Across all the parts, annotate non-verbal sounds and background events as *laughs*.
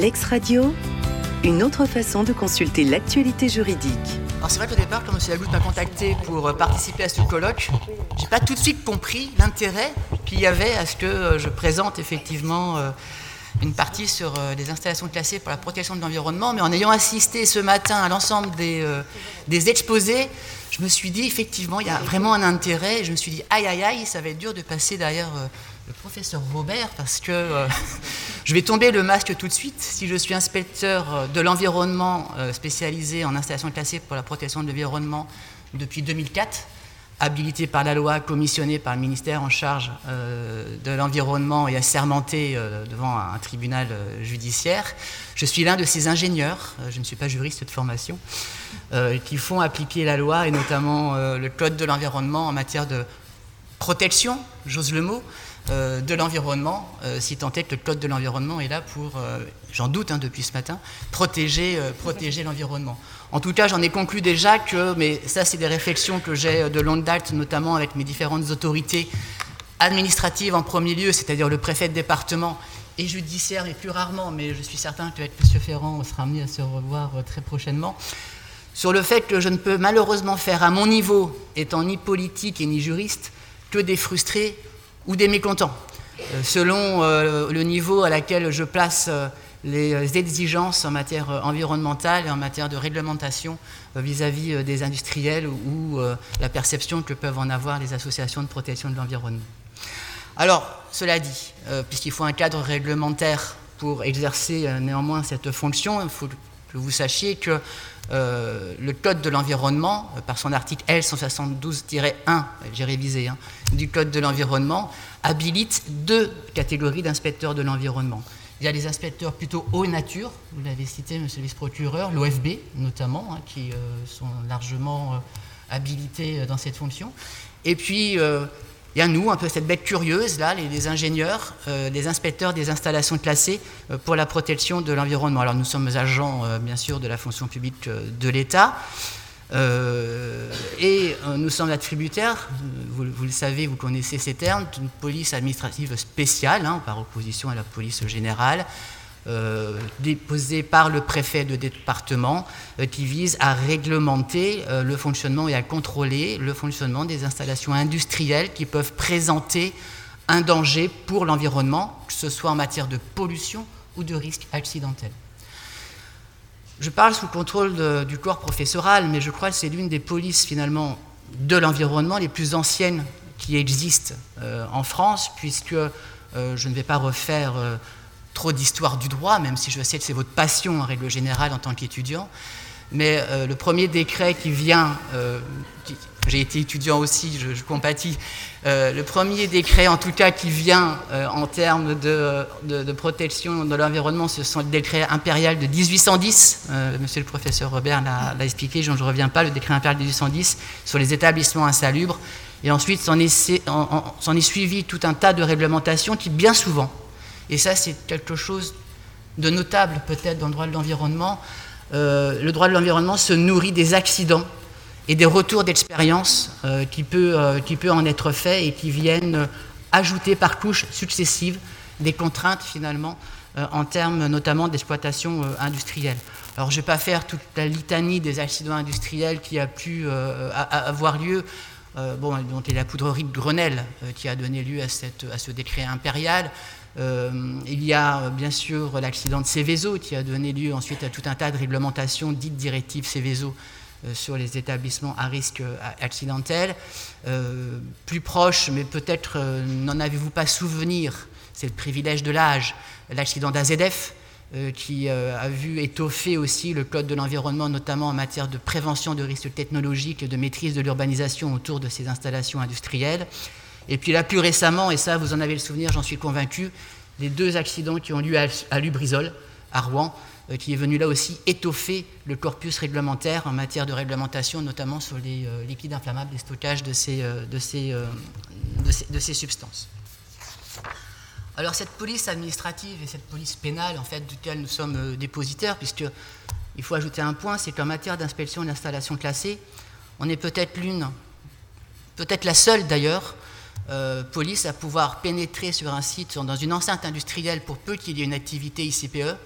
Lex Radio, une autre façon de consulter l'actualité juridique. Alors c'est vrai qu'au départ, quand M. Lagoutte m'a contacté pour euh, participer à ce colloque, j'ai pas tout de suite compris l'intérêt qu'il y avait à ce que euh, je présente effectivement euh, une partie sur les installations classées pour la protection de l'environnement, mais en ayant assisté ce matin à l'ensemble des, exposés, je me suis dit effectivement il y a vraiment un intérêt. Je me suis dit aïe aïe aïe, ça va être dur de passer derrière professeur Robert parce que euh, *laughs* je vais tomber le masque tout de suite. Si je suis inspecteur euh, de l'environnement euh, spécialisé en installation classée pour la protection de l'environnement depuis 2004, habilité par la loi, commissionné par le ministère en charge de l'environnement et assermenté devant un, tribunal judiciaire, je suis l'un de ces ingénieurs, je ne suis pas juriste de formation, qui font appliquer la loi et notamment le code de l'environnement en matière de protection, j'ose le mot, euh, de l'environnement, euh, si tant est que le code de l'environnement est là pour, euh, j'en doute hein, depuis ce matin, protéger, protéger l'environnement. En tout cas, j'en ai conclu déjà que, mais ça c'est des réflexions que j'ai de longue date, notamment avec mes différentes autorités administratives en premier lieu, c'est-à-dire le préfet de département et judiciaire, et plus rarement, mais je suis certain qu'avec M. Ferrand, on sera amené à se revoir très prochainement, sur le fait que je ne peux malheureusement faire à mon niveau, étant ni politique et ni juriste, que des frustrés ou des mécontents, euh, selon euh, le niveau à laquelle je place euh, les exigences en matière environnementale et en matière de réglementation vis-à-vis des industriels ou la perception que peuvent en avoir les associations de protection de l'environnement. Alors, cela dit, puisqu'il faut un cadre réglementaire pour exercer néanmoins cette fonction, il faut que vous sachiez que euh, le Code de l'environnement, euh, par son article L172-1, j'ai révisé, hein, du Code de l'environnement, habilite deux catégories d'inspecteurs de l'environnement. Il y a les inspecteurs plutôt haut nature, vous l'avez cité, monsieur le vice-procureur, l'OFB notamment, hein, qui euh, sont largement habilités dans cette fonction. Et puis, y a nous, un peu cette bête curieuse, là, les, ingénieurs, euh, les inspecteurs des installations classées euh, pour la protection de l'environnement. Alors nous sommes agents, euh, bien sûr, de la fonction publique de l'État, et nous sommes attributaires, vous, vous, le savez, vous connaissez ces termes, d'une police administrative spéciale, hein, par opposition à la police générale, euh, déposé par le préfet de département euh, qui vise à réglementer euh, le fonctionnement et à contrôler le fonctionnement des installations industrielles qui peuvent présenter un danger pour l'environnement, que ce soit en matière de pollution ou de risque accidentel. Je parle sous le contrôle du corps professoral, mais je crois que c'est l'une des polices finalement de l'environnement les plus anciennes qui existent en France, puisque je ne vais pas refaire trop d'histoire du droit, même si je sais que c'est votre passion en règle générale en tant qu'étudiant. Mais euh, le premier décret qui vient, euh, j'ai été étudiant aussi, je, compatis, euh, le premier décret en tout cas qui vient en termes de, protection de l'environnement, ce sont le décret impérial de 1810. monsieur le professeur Robert l'a expliqué, je ne reviens pas, le décret impérial de 1810 sur les établissements insalubres. Et ensuite, s'en est suivi tout un tas de réglementations qui, bien souvent, et ça, c'est quelque chose de notable peut-être dans le droit de l'environnement. Euh, le droit de l'environnement se nourrit des accidents et des retours d'expérience euh, euh, qui peut en être fait et qui viennent ajouter par couches successives des contraintes finalement en termes notamment d'exploitation industrielle. Alors je ne vais pas faire toute la litanie des accidents industriels qui a pu avoir lieu, dont est la poudrerie de Grenelle qui a donné lieu à, ce décret impérial, il y a euh, bien sûr l'accident de Céveso qui a donné lieu ensuite à tout un tas de réglementations dites directives Céveso euh, sur les établissements à risque accidentel. plus proche, mais peut-être n'en avez-vous pas souvenir, c'est le privilège de l'âge, l'accident d'AZF, qui a vu étoffer aussi le code de l'environnement, notamment en matière de prévention de risques technologiques et de maîtrise de l'urbanisation autour de ces installations industrielles. Et puis là, plus récemment, et ça, vous en avez le souvenir, j'en suis convaincu, les deux accidents qui ont lieu à, Lubrizol, à Rouen, euh, qui est venu là aussi étoffer le corpus réglementaire en matière de réglementation, notamment sur les euh, liquides inflammables, les stockages de ces, euh, de ces, substances. Alors cette police administrative et cette police pénale, en fait, duquel nous sommes dépositaires, puisque il faut ajouter un point, c'est qu'en matière d'inspection et d'installation classée, on est peut-être l'une, peut-être la seule d'ailleurs, euh, police à pouvoir pénétrer sur un site, dans une enceinte industrielle, pour peu qu'il y ait une activité ICPE,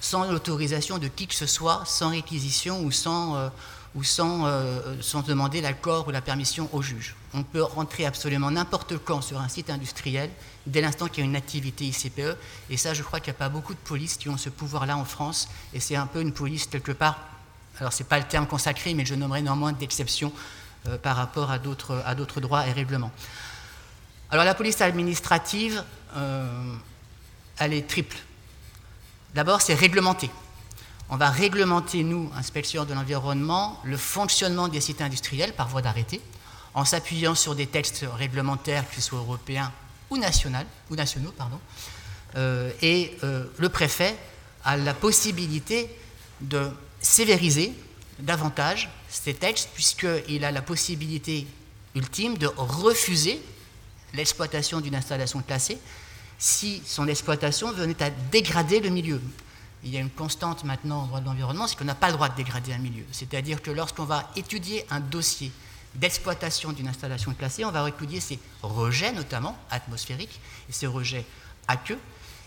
sans l'autorisation de qui que ce soit, sans réquisition ou sans, euh, ou sans, euh, sans demander l'accord ou la permission au juge. On peut rentrer absolument n'importe quand sur un site industriel dès l'instant qu'il y a une activité ICPE, et ça je crois qu'il n'y a pas beaucoup de polices qui ont ce pouvoir-là en France, et c'est un peu une police quelque part, alors ce n'est pas le terme consacré, mais je nommerai néanmoins d'exception par rapport à d'autres droits et règlements. Alors la police administrative, elle est triple. D'abord, c'est réglementé. On va réglementer, nous, inspecteurs de l'environnement, le fonctionnement des sites industriels par voie d'arrêté, en s'appuyant sur des textes réglementaires, qu'ils soient européens ou, nationaux. Ou nationaux pardon. Euh, et euh, le préfet a la possibilité de sévériser davantage ces textes, puisqu'il a la possibilité ultime de refuser l'exploitation d'une installation classée si son exploitation venait à dégrader le milieu. Il y a une constante maintenant en droit de l'environnement, c'est qu'on n'a pas le droit de dégrader un milieu. C'est-à-dire que lorsqu'on va étudier un dossier d'exploitation d'une installation classée, on va étudier ses rejets, notamment atmosphériques, et ses rejets aqueux.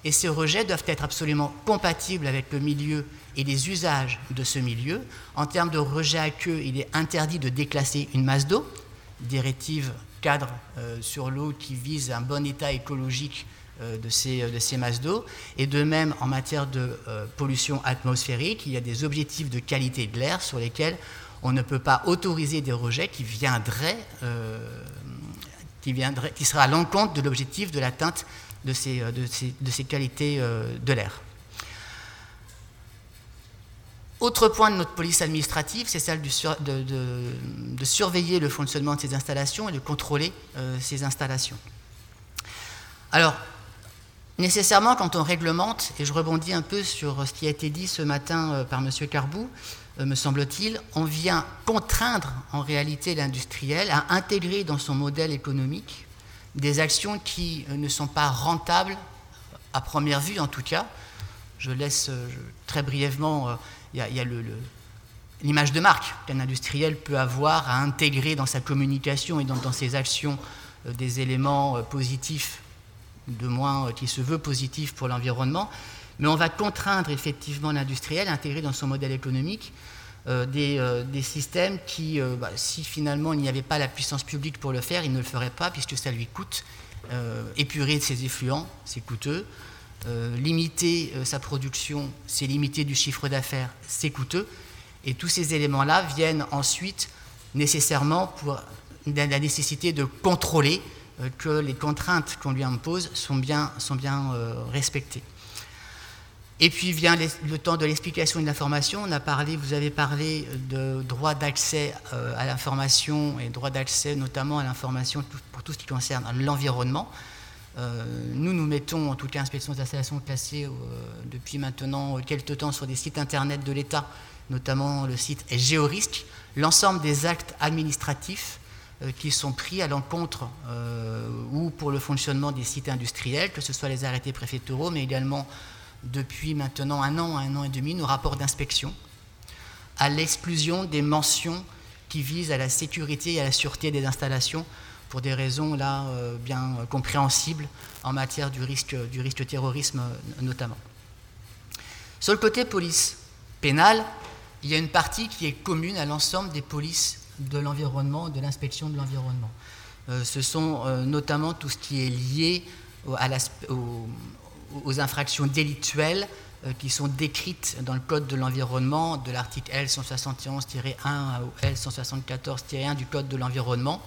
Et ces rejets doivent être absolument compatibles avec le milieu et les usages de ce milieu. En termes de rejets aqueux, il est interdit de déclasser une masse d'eau, directive cadre euh, sur l'eau qui vise un bon état écologique euh, de ces, de ces masses d'eau. Et de même, en matière de euh, pollution atmosphérique, il y a des objectifs de qualité de l'air sur lesquels on ne peut pas autoriser des rejets qui viendraient, euh, qui, seraient à l'encontre de l'objectif de l'atteinte de ces, qualités de l'air. Autre point de notre police administrative, c'est celle de, surveiller le fonctionnement de ces installations et de contrôler ces installations. Alors, Nécessairement, quand on réglemente, et je rebondis un peu sur ce qui a été dit ce matin euh, par M. Carbou, euh, me semble-t-il, on vient contraindre en réalité l'industriel à intégrer dans son modèle économique des actions qui euh, ne sont pas rentables, à première vue en tout cas. Je laisse très brièvement, il y a, l'image de marque qu'un industriel peut avoir à intégrer dans sa communication et dans ses actions des éléments positifs de moins euh, qui se veut positif pour l'environnement, mais on va contraindre effectivement l'industriel à intégrer dans son modèle économique euh, euh, des, systèmes qui, bah, si finalement il n'y avait pas la puissance publique pour le faire, il ne le ferait pas puisque ça lui coûte. épurer ses effluents, c'est coûteux. Limiter sa production, c'est limiter du chiffre d'affaires, c'est coûteux. Et tous ces éléments-là viennent ensuite nécessairement pour la nécessité de contrôler euh, que les contraintes qu'on lui impose sont bien, sont bien euh, respectées. Et puis vient le temps de l'explication et de l'information. On a parlé, vous avez parlé de droit d'accès euh, à l'information et droit d'accès notamment à l'information pour tout ce qui concerne l'environnement. Nous, nous mettons, en tout cas, inspection des installations classées depuis maintenant quelques temps sur des sites internet de l'État, notamment le site Géorisque, l'ensemble des actes administratifs euh, qui sont pris à l'encontre euh, ou pour le fonctionnement des sites industriels, que ce soit les arrêtés préfectoraux, mais également depuis maintenant un an, un an et demi, nos rapports d'inspection, à l'exclusion des mentions qui visent à la sécurité et à la sûreté des installations pour des raisons là euh, bien compréhensibles en matière du risque, du risque terrorisme notamment. Sur le côté police pénale, il y a une partie qui est commune à l'ensemble des polices de l'environnement, de l'inspection de l'environnement. Euh, ce sont euh, notamment tout ce qui est lié aux, infractions délictuelles qui sont décrites dans le Code de l'environnement, de l'article L171-1 ou L174-1 du Code de l'environnement.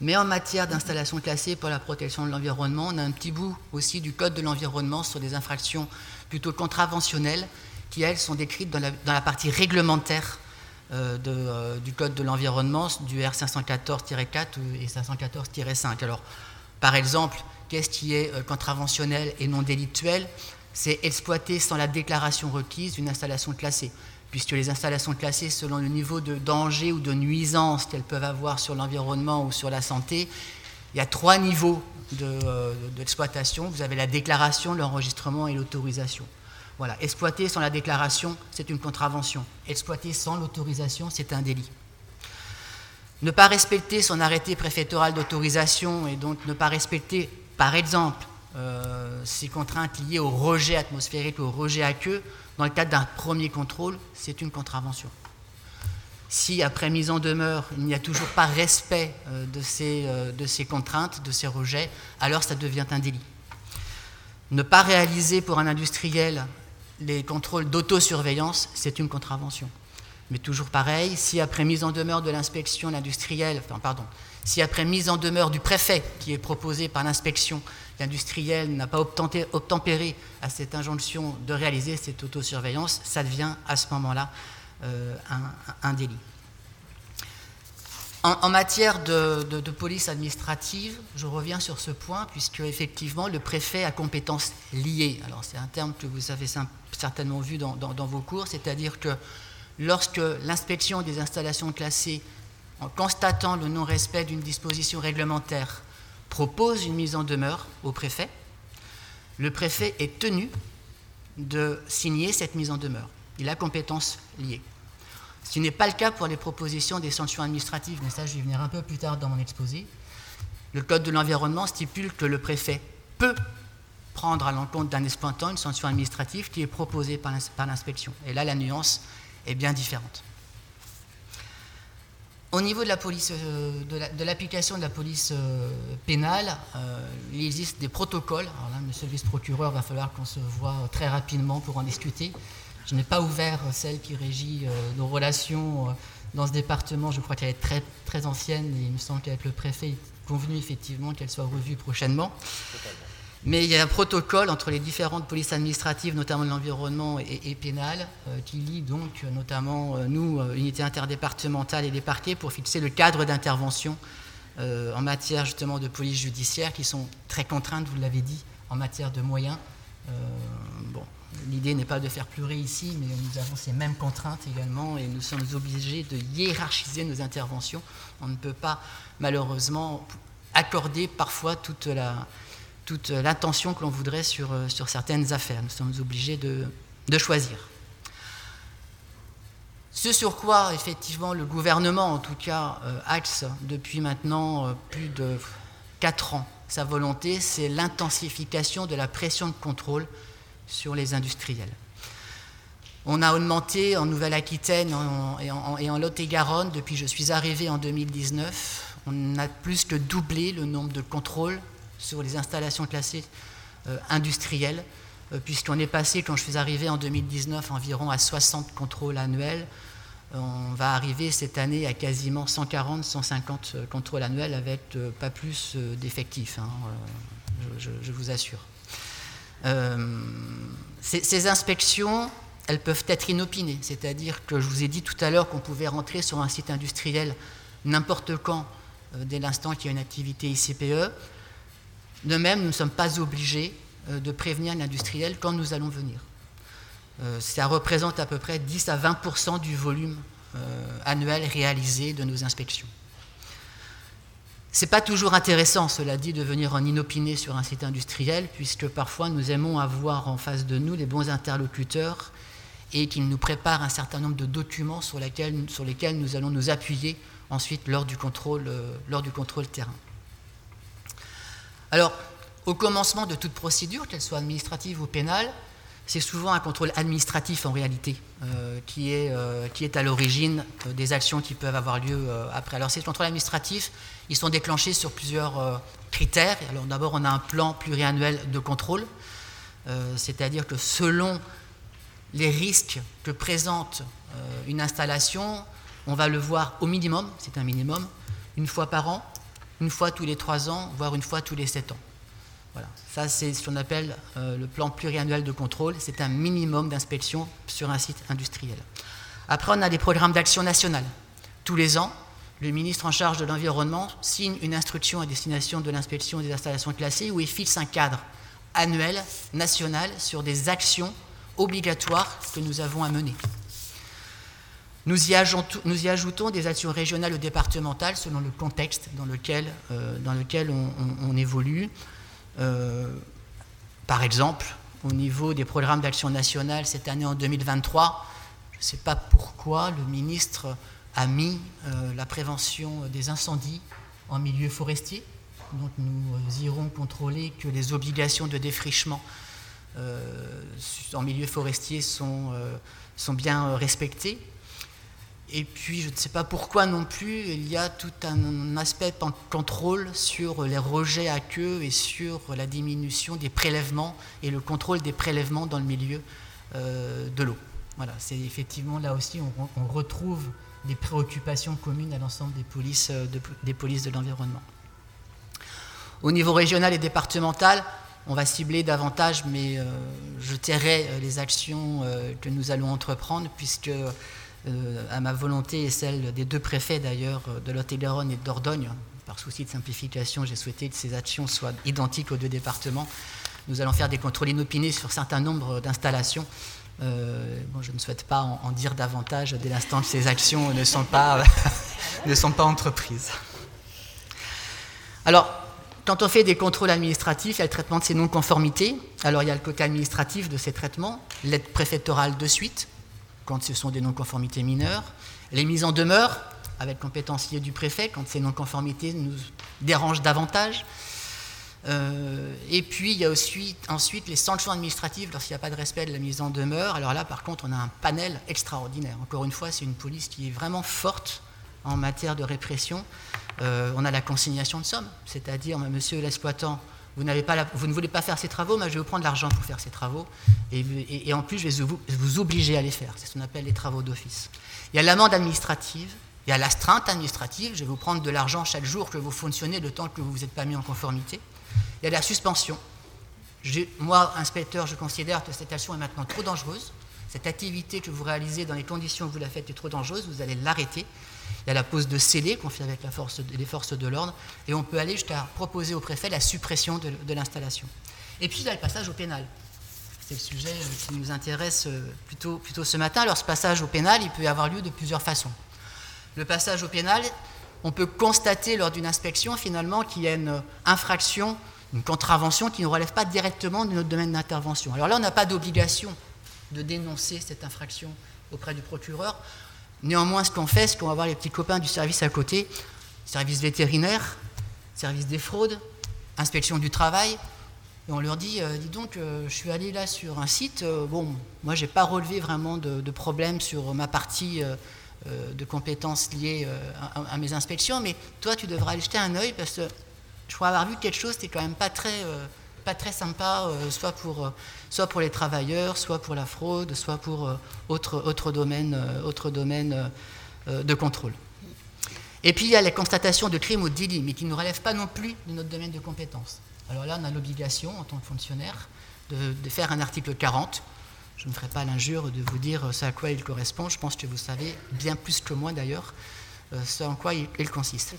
Mais en matière d'installation classée pour la protection de l'environnement, on a un petit bout aussi du Code de l'environnement sur des infractions plutôt contraventionnelles qui, elles, sont décrites dans la partie réglementaire euh, euh, du Code de l'environnement, du R514-4 et 514-5. Alors, par exemple, qu'est-ce qui est euh, contraventionnel et non délictuel? C'est exploiter sans la déclaration requise une installation classée, puisque les installations classées, selon le niveau de danger ou de nuisance qu'elles peuvent avoir sur l'environnement ou sur la santé, il y a trois niveaux d'exploitation. Vous avez la déclaration, l'enregistrement et l'autorisation. Voilà, exploiter sans la déclaration, c'est une contravention. Exploiter sans l'autorisation, c'est un délit. Ne pas respecter son arrêté préfectoral d'autorisation et donc ne pas respecter, par exemple, ces contraintes liées au rejet atmosphérique, au rejet aqueux, dans le cadre d'un premier contrôle, c'est une contravention. Si après mise en demeure, il n'y a toujours pas respect de ces, de ces contraintes, de ces rejets, alors ça devient un délit. Ne pas réaliser pour un industriel les contrôles d'autosurveillance, c'est une contravention. Mais toujours pareil, si après mise en demeure de l'inspection l'industriel, enfin pardon, si après mise en demeure du préfet qui est proposé par l'inspection, l'industriel n'a pas obtempéré à cette injonction de réaliser cette autosurveillance, ça devient à ce moment-là euh, un, délit. En, matière de, police administrative, je reviens sur ce point, puisque effectivement, le préfet a compétences liées. Alors, c'est un terme que vous avez certainement vu dans, vos cours, c'est-à-dire que lorsque l'inspection des installations classées, en constatant le non-respect d'une disposition réglementaire, propose une mise en demeure au préfet, le préfet est tenu de signer cette mise en demeure. Il a compétences liées. Ce n'est pas le cas pour les propositions des sanctions administratives, mais ça je vais venir un peu plus tard dans mon exposé. Le Code de l'environnement stipule que le préfet peut prendre à l'encontre d'un exploitant une sanction administrative qui est proposée par l'inspection. Et là, la nuance est bien différente. Au niveau de euh, l'application de, la police euh, pénale, euh, il existe des protocoles. Alors Monsieur le vice-procureur, va falloir qu'on se voit très rapidement pour en discuter. Je n'ai pas ouvert celle qui régit nos relations dans ce département. Je crois qu'elle est très, ancienne et il me semble qu'avec le préfet, il est convenu effectivement qu'elle soit revue prochainement. Mais il y a un protocole entre les différentes polices administratives, notamment de l'environnement et, pénal, euh, qui lie donc notamment euh, nous, euh, unités interdépartementales et des parquets, pour fixer le cadre d'intervention en matière justement de police judiciaire, qui sont très contraintes, vous l'avez dit, en matière de moyens. bon, l'idée n'est pas de faire pleurer ici, mais nous avons ces mêmes contraintes également, et nous sommes obligés de hiérarchiser nos interventions. On ne peut pas malheureusement accorder parfois toute la toute l'attention que l'on voudrait sur, euh, sur certaines affaires. Nous sommes obligés de, de choisir. Ce sur quoi, effectivement, le gouvernement, en tout cas, euh, axe depuis maintenant euh, plus de 4 ans sa volonté, c'est l'intensification de la pression de contrôle sur les industriels. On a augmenté en Nouvelle-Aquitaine et en, en Lot-et-Garonne depuis je suis arrivé en 2019. On a plus que doublé le nombre de contrôles sur les installations classées euh, industrielles, euh, puisqu'on est passé, quand je suis arrivé en 2019, environ à 60 contrôles annuels. On va arriver cette année à quasiment 140, 150 euh, contrôles annuels avec pas plus d'effectifs, hein, je, vous assure. ces, inspections, elles peuvent être inopinées, c'est-à-dire que je vous ai dit tout à l'heure qu'on pouvait rentrer sur un site industriel n'importe quand, dès l'instant qu'il y a une activité ICPE. De même, nous ne sommes pas obligés euh, de prévenir l'industriel quand nous allons venir. Euh, ça représente à peu près 10 à 20% du volume euh, annuel réalisé de nos inspections. Ce n'est pas toujours intéressant, cela dit, de venir en inopiné sur un site industriel, puisque parfois nous aimons avoir en face de nous les bons interlocuteurs et qu'ils nous préparent un certain nombre de documents sur lesquels, nous allons nous appuyer ensuite lors du contrôle terrain. Alors, au commencement de toute procédure, qu'elle soit administrative ou pénale, c'est souvent un contrôle administratif en réalité euh, qui, est, euh, qui, est, à l'origine euh, des actions qui peuvent avoir lieu après. Alors ces contrôles administratifs, ils sont déclenchés sur plusieurs critères. Alors d'abord, on a un plan pluriannuel de contrôle, c'est-à-dire que selon les risques que présente une installation, on va le voir au minimum, c'est un minimum, une fois par an, une fois tous les trois ans, voire une fois tous les sept ans. Voilà. Ça, c'est ce qu'on appelle euh, le plan pluriannuel de contrôle. C'est un minimum d'inspection sur un site industriel. Après, on a des programmes d'action nationale. Tous les ans, le ministre en charge de l'environnement signe une instruction à destination de l'inspection des installations classées où il fixe un cadre annuel, national, sur des actions obligatoires que nous avons à mener. Nous y, ajoutons, des actions régionales ou départementales selon le contexte dans lequel, euh, on, évolue. Euh, par exemple, au niveau des programmes d'action nationale cette année en 2023, je ne sais pas pourquoi le ministre a mis euh, la prévention des incendies en milieu forestier. Donc nous irons contrôler que les obligations de défrichement en milieu forestier sont bien respectées. Et puis, je ne sais pas pourquoi non plus, il y a tout un aspect de contrôle sur les rejets à queue et sur la diminution des prélèvements et le contrôle des prélèvements dans le milieu euh, de l'eau. Voilà, c'est effectivement là aussi, on, retrouve des préoccupations communes à l'ensemble des polices euh, de, des polices de l'environnement. Au niveau régional et départemental, on va cibler davantage, mais euh, je tairai les actions que nous allons entreprendre, puisque à ma volonté et celle des deux préfets d'ailleurs euh, de Lot-et-Garonne et de Dordogne. Par souci de simplification, j'ai souhaité que ces actions soient identiques aux deux départements. Nous allons faire des contrôles inopinés sur certains nombres d'installations. Euh, je ne souhaite pas en, dire davantage dès l'instant que ces actions ne sont pas, *laughs* ne sont pas entreprises. Alors, quand on fait des contrôles administratifs, il y a le traitement de ces non-conformités. Alors, il y a le côté administratif de ces traitements, l'aide préfectorale de suite, quand ce sont des non-conformités mineures, les mises en demeure avec compétencier du préfet quand ces non-conformités nous dérangent davantage. Euh, et puis il y a aussi ensuite les sanctions administratives lorsqu'il n'y a pas de respect de la mise en demeure. Alors là, par contre, on a un panel extraordinaire. Encore une fois, c'est une police qui est vraiment forte en matière de répression. Euh, on a la consignation de somme, c'est-à-dire, monsieur l'exploitant, vous, ne voulez pas faire ces travaux, mais je vais vous prendre l'argent pour faire ces travaux. Et, en plus, je vais vous, obliger à les faire. C'est ce qu'on appelle les travaux d'office. Il y a l'amende administrative, il y a l'astreinte administrative. Je vais vous prendre de l'argent chaque jour que vous fonctionnez le temps que vous vous êtes pas mis en conformité. Il y a la suspension. moi, inspecteur, je considère que cette action est maintenant trop dangereuse. Cette activité que vous réalisez dans les conditions où vous la faites est trop dangereuse. Vous allez l'arrêter. Il y a la pose de scellé qu'on fait avec les forces de l'ordre, et on peut aller jusqu'à proposer au préfet la suppression de, l'installation. Et puis il y a le passage au pénal. C'est le sujet euh, qui nous intéresse euh, plutôt, plutôt ce matin. Alors ce passage au pénal, il peut avoir lieu de plusieurs façons. Le passage au pénal, on peut constater lors d'une inspection finalement qu'il y a une infraction, une contravention qui ne relève pas directement de notre domaine d'intervention. Alors là, on n'a pas d'obligation de dénoncer cette infraction auprès du procureur. Néanmoins, ce qu'on fait, c'est qu'on va voir les petits copains du service à côté, service vétérinaire, service des fraudes, inspection du travail, et on leur dit, euh, dis donc, euh, je suis allé là sur un site, euh, bon, moi j'ai pas relevé vraiment de, de problème sur ma partie de compétences liées à, mes inspections, mais toi tu devras aller jeter un œil parce que je crois avoir vu quelque chose qui n'est quand même pas très très sympa, euh, soit, pour, euh, soit pour les travailleurs, soit pour la fraude, soit pour euh, autre, autre domaine, autre domaine de contrôle. Et puis il y a la constatation de crimes ou de délits, mais qui ne relèvent pas non plus de notre domaine de compétence. Alors là, on a l'obligation, en tant que fonctionnaire, de, de, faire un article 40. Je ne ferai pas l'injure de vous dire ce à quoi il correspond, je pense que vous savez bien plus que moi d'ailleurs. Euh, ce en quoi il, consiste.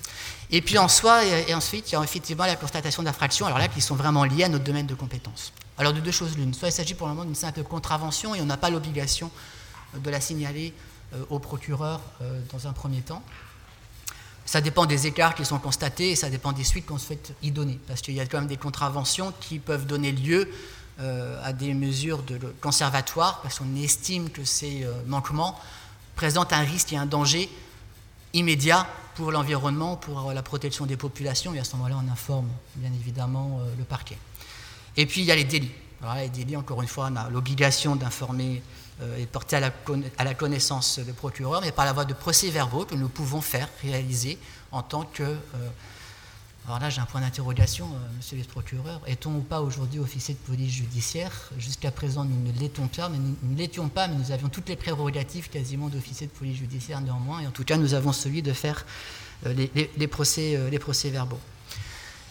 Et puis en soi, et, ensuite, il y a effectivement la constatation d'infractions, alors là, qui sont vraiment liées à notre domaine de compétences. Alors de deux choses l'une, soit il s'agit pour le moment d'une simple contravention et on n'a pas l'obligation euh, de la signaler euh, au procureur dans un premier temps. Ça dépend des écarts qui sont constatés et ça dépend des suites qu'on souhaite y donner, parce qu'il y a quand même des contraventions qui peuvent donner lieu à des mesures de conservatoire, parce qu'on estime que ces manquements présentent un risque et un danger immédiat pour l'environnement, pour la protection des populations, et à ce moment-là, on informe bien évidemment euh, le parquet. Et puis, il y a les délits. Les délits, encore une fois, on a l'obligation d'informer euh, et de porter à la, connaissance des procureurs, mais par la voie de procès-verbaux que nous pouvons faire, réaliser en tant que euh, alors là, j'ai un point d'interrogation, euh, monsieur le procureur. Est-on ou pas aujourd'hui officier de police judiciaire? Jusqu'à présent, nous ne l'étions pas, mais nous l'étions pas, mais nous avions toutes les prérogatives quasiment d'officier de police judiciaire néanmoins. Et en tout cas, nous avons celui de faire euh, les, procès, euh, les procès verbaux.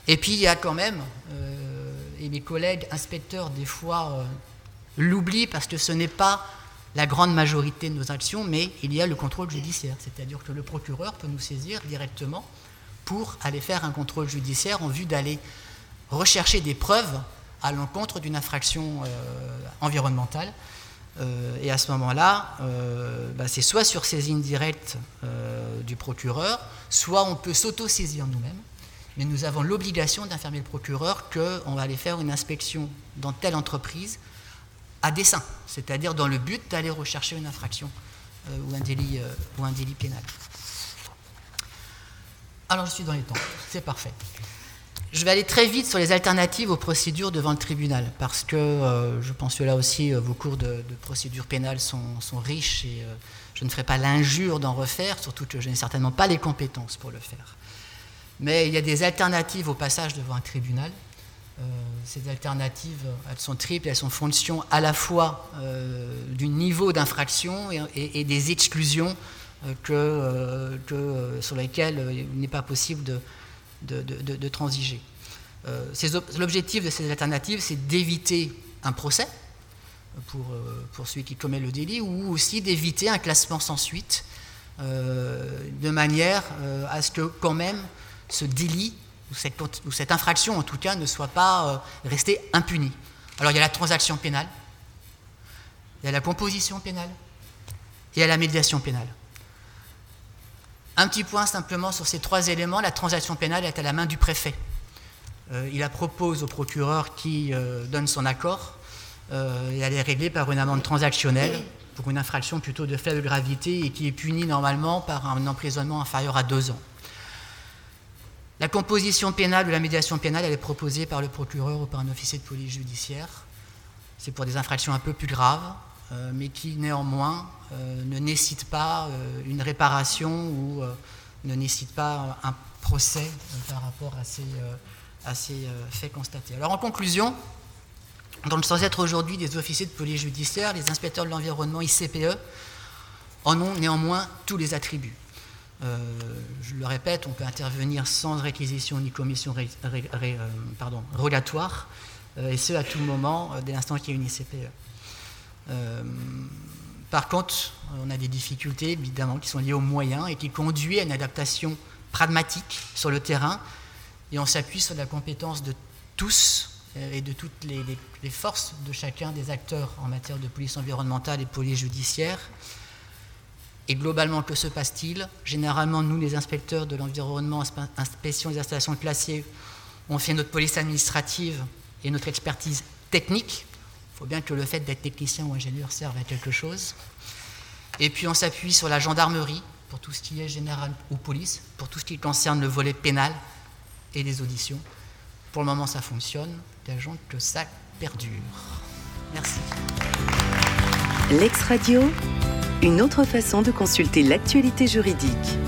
Et puis, il y a quand même, et mes collègues inspecteurs, des fois, l'oublient parce que ce n'est pas la grande majorité de nos actions, mais il y a le contrôle judiciaire. C'est-à-dire que le procureur peut nous saisir directement pour aller faire un contrôle judiciaire en vue d'aller rechercher des preuves à l'encontre d'une infraction euh, environnementale. Euh, et à ce moment-là, euh, bah, c'est soit sur saisine directe du procureur, soit on peut s'auto-saisir nous-mêmes. Mais nous avons l'obligation d'informer le procureur qu'on va aller faire une inspection dans telle entreprise à dessein, c'est-à-dire dans le but d'aller rechercher une infraction ou, un délit, ou un délit pénal. Alors je suis dans les temps, c'est parfait. je vais aller très vite sur les alternatives aux procédures devant le tribunal, parce que euh, je pense que là aussi, vos cours de, procédure pénale sont, riches et je ne ferai pas l'injure d'en refaire, surtout que je n'ai certainement pas les compétences pour le faire. Mais il y a des alternatives au passage devant un tribunal. ces alternatives, elles sont triples, elles sont fonction à la fois du niveau d'infraction et, des exclusions que, que, sur lesquelles il n'est pas possible de, transiger. Euh, l'objectif de ces alternatives, c'est d'éviter un procès pour, euh, celui qui commet le délit, ou aussi d'éviter un classement sans suite, euh, de manière à ce que quand même ce délit, ou cette, infraction en tout cas, ne soit pas restée impunie. Alors il y a la transaction pénale, il y a la composition pénale, et il y a la médiation pénale. Un petit point simplement sur ces trois éléments. La transaction pénale est à la main du préfet. Euh, il la propose au procureur qui euh, donne son accord euh, et elle est réglée par une amende transactionnelle pour une infraction plutôt de faible gravité et qui est punie normalement par un emprisonnement inférieur à deux ans. La composition pénale ou la médiation pénale, elle est proposée par le procureur ou par un officier de police judiciaire. C'est pour des infractions un peu plus graves, mais qui néanmoins euh, ne nécessite pas euh, une réparation ou euh, ne nécessite pas un procès par rapport à ces, faits constatés. Alors en conclusion, donc, sans être aujourd'hui des officiers de police judiciaire, les inspecteurs de l'environnement ICPE en ont néanmoins tous les attributs. je le répète, on peut intervenir sans réquisition ni commission rogatoire, et ce à tout moment, dès l'instant qu'il y a une ICPE. Par contre, on a des difficultés évidemment qui sont liées aux moyens et qui conduisent à une adaptation pragmatique sur le terrain. Et on s'appuie sur la compétence de tous euh, et de toutes les, forces de chacun des acteurs en matière de police environnementale et police judiciaire. Et globalement, que se passe-t-il? Généralement, nous, les inspecteurs de l'environnement, inspection des installations classées, on fait notre police administrative et notre expertise technique faut bien que le fait d'être technicien ou ingénieur serve à quelque chose. Et puis on s'appuie sur la gendarmerie pour tout ce qui est général ou police, pour tout ce qui concerne le volet pénal et les auditions. Pour le moment, ça fonctionne. Gageons que ça perdure. Merci. L'ex-radio, une autre façon de consulter l'actualité juridique.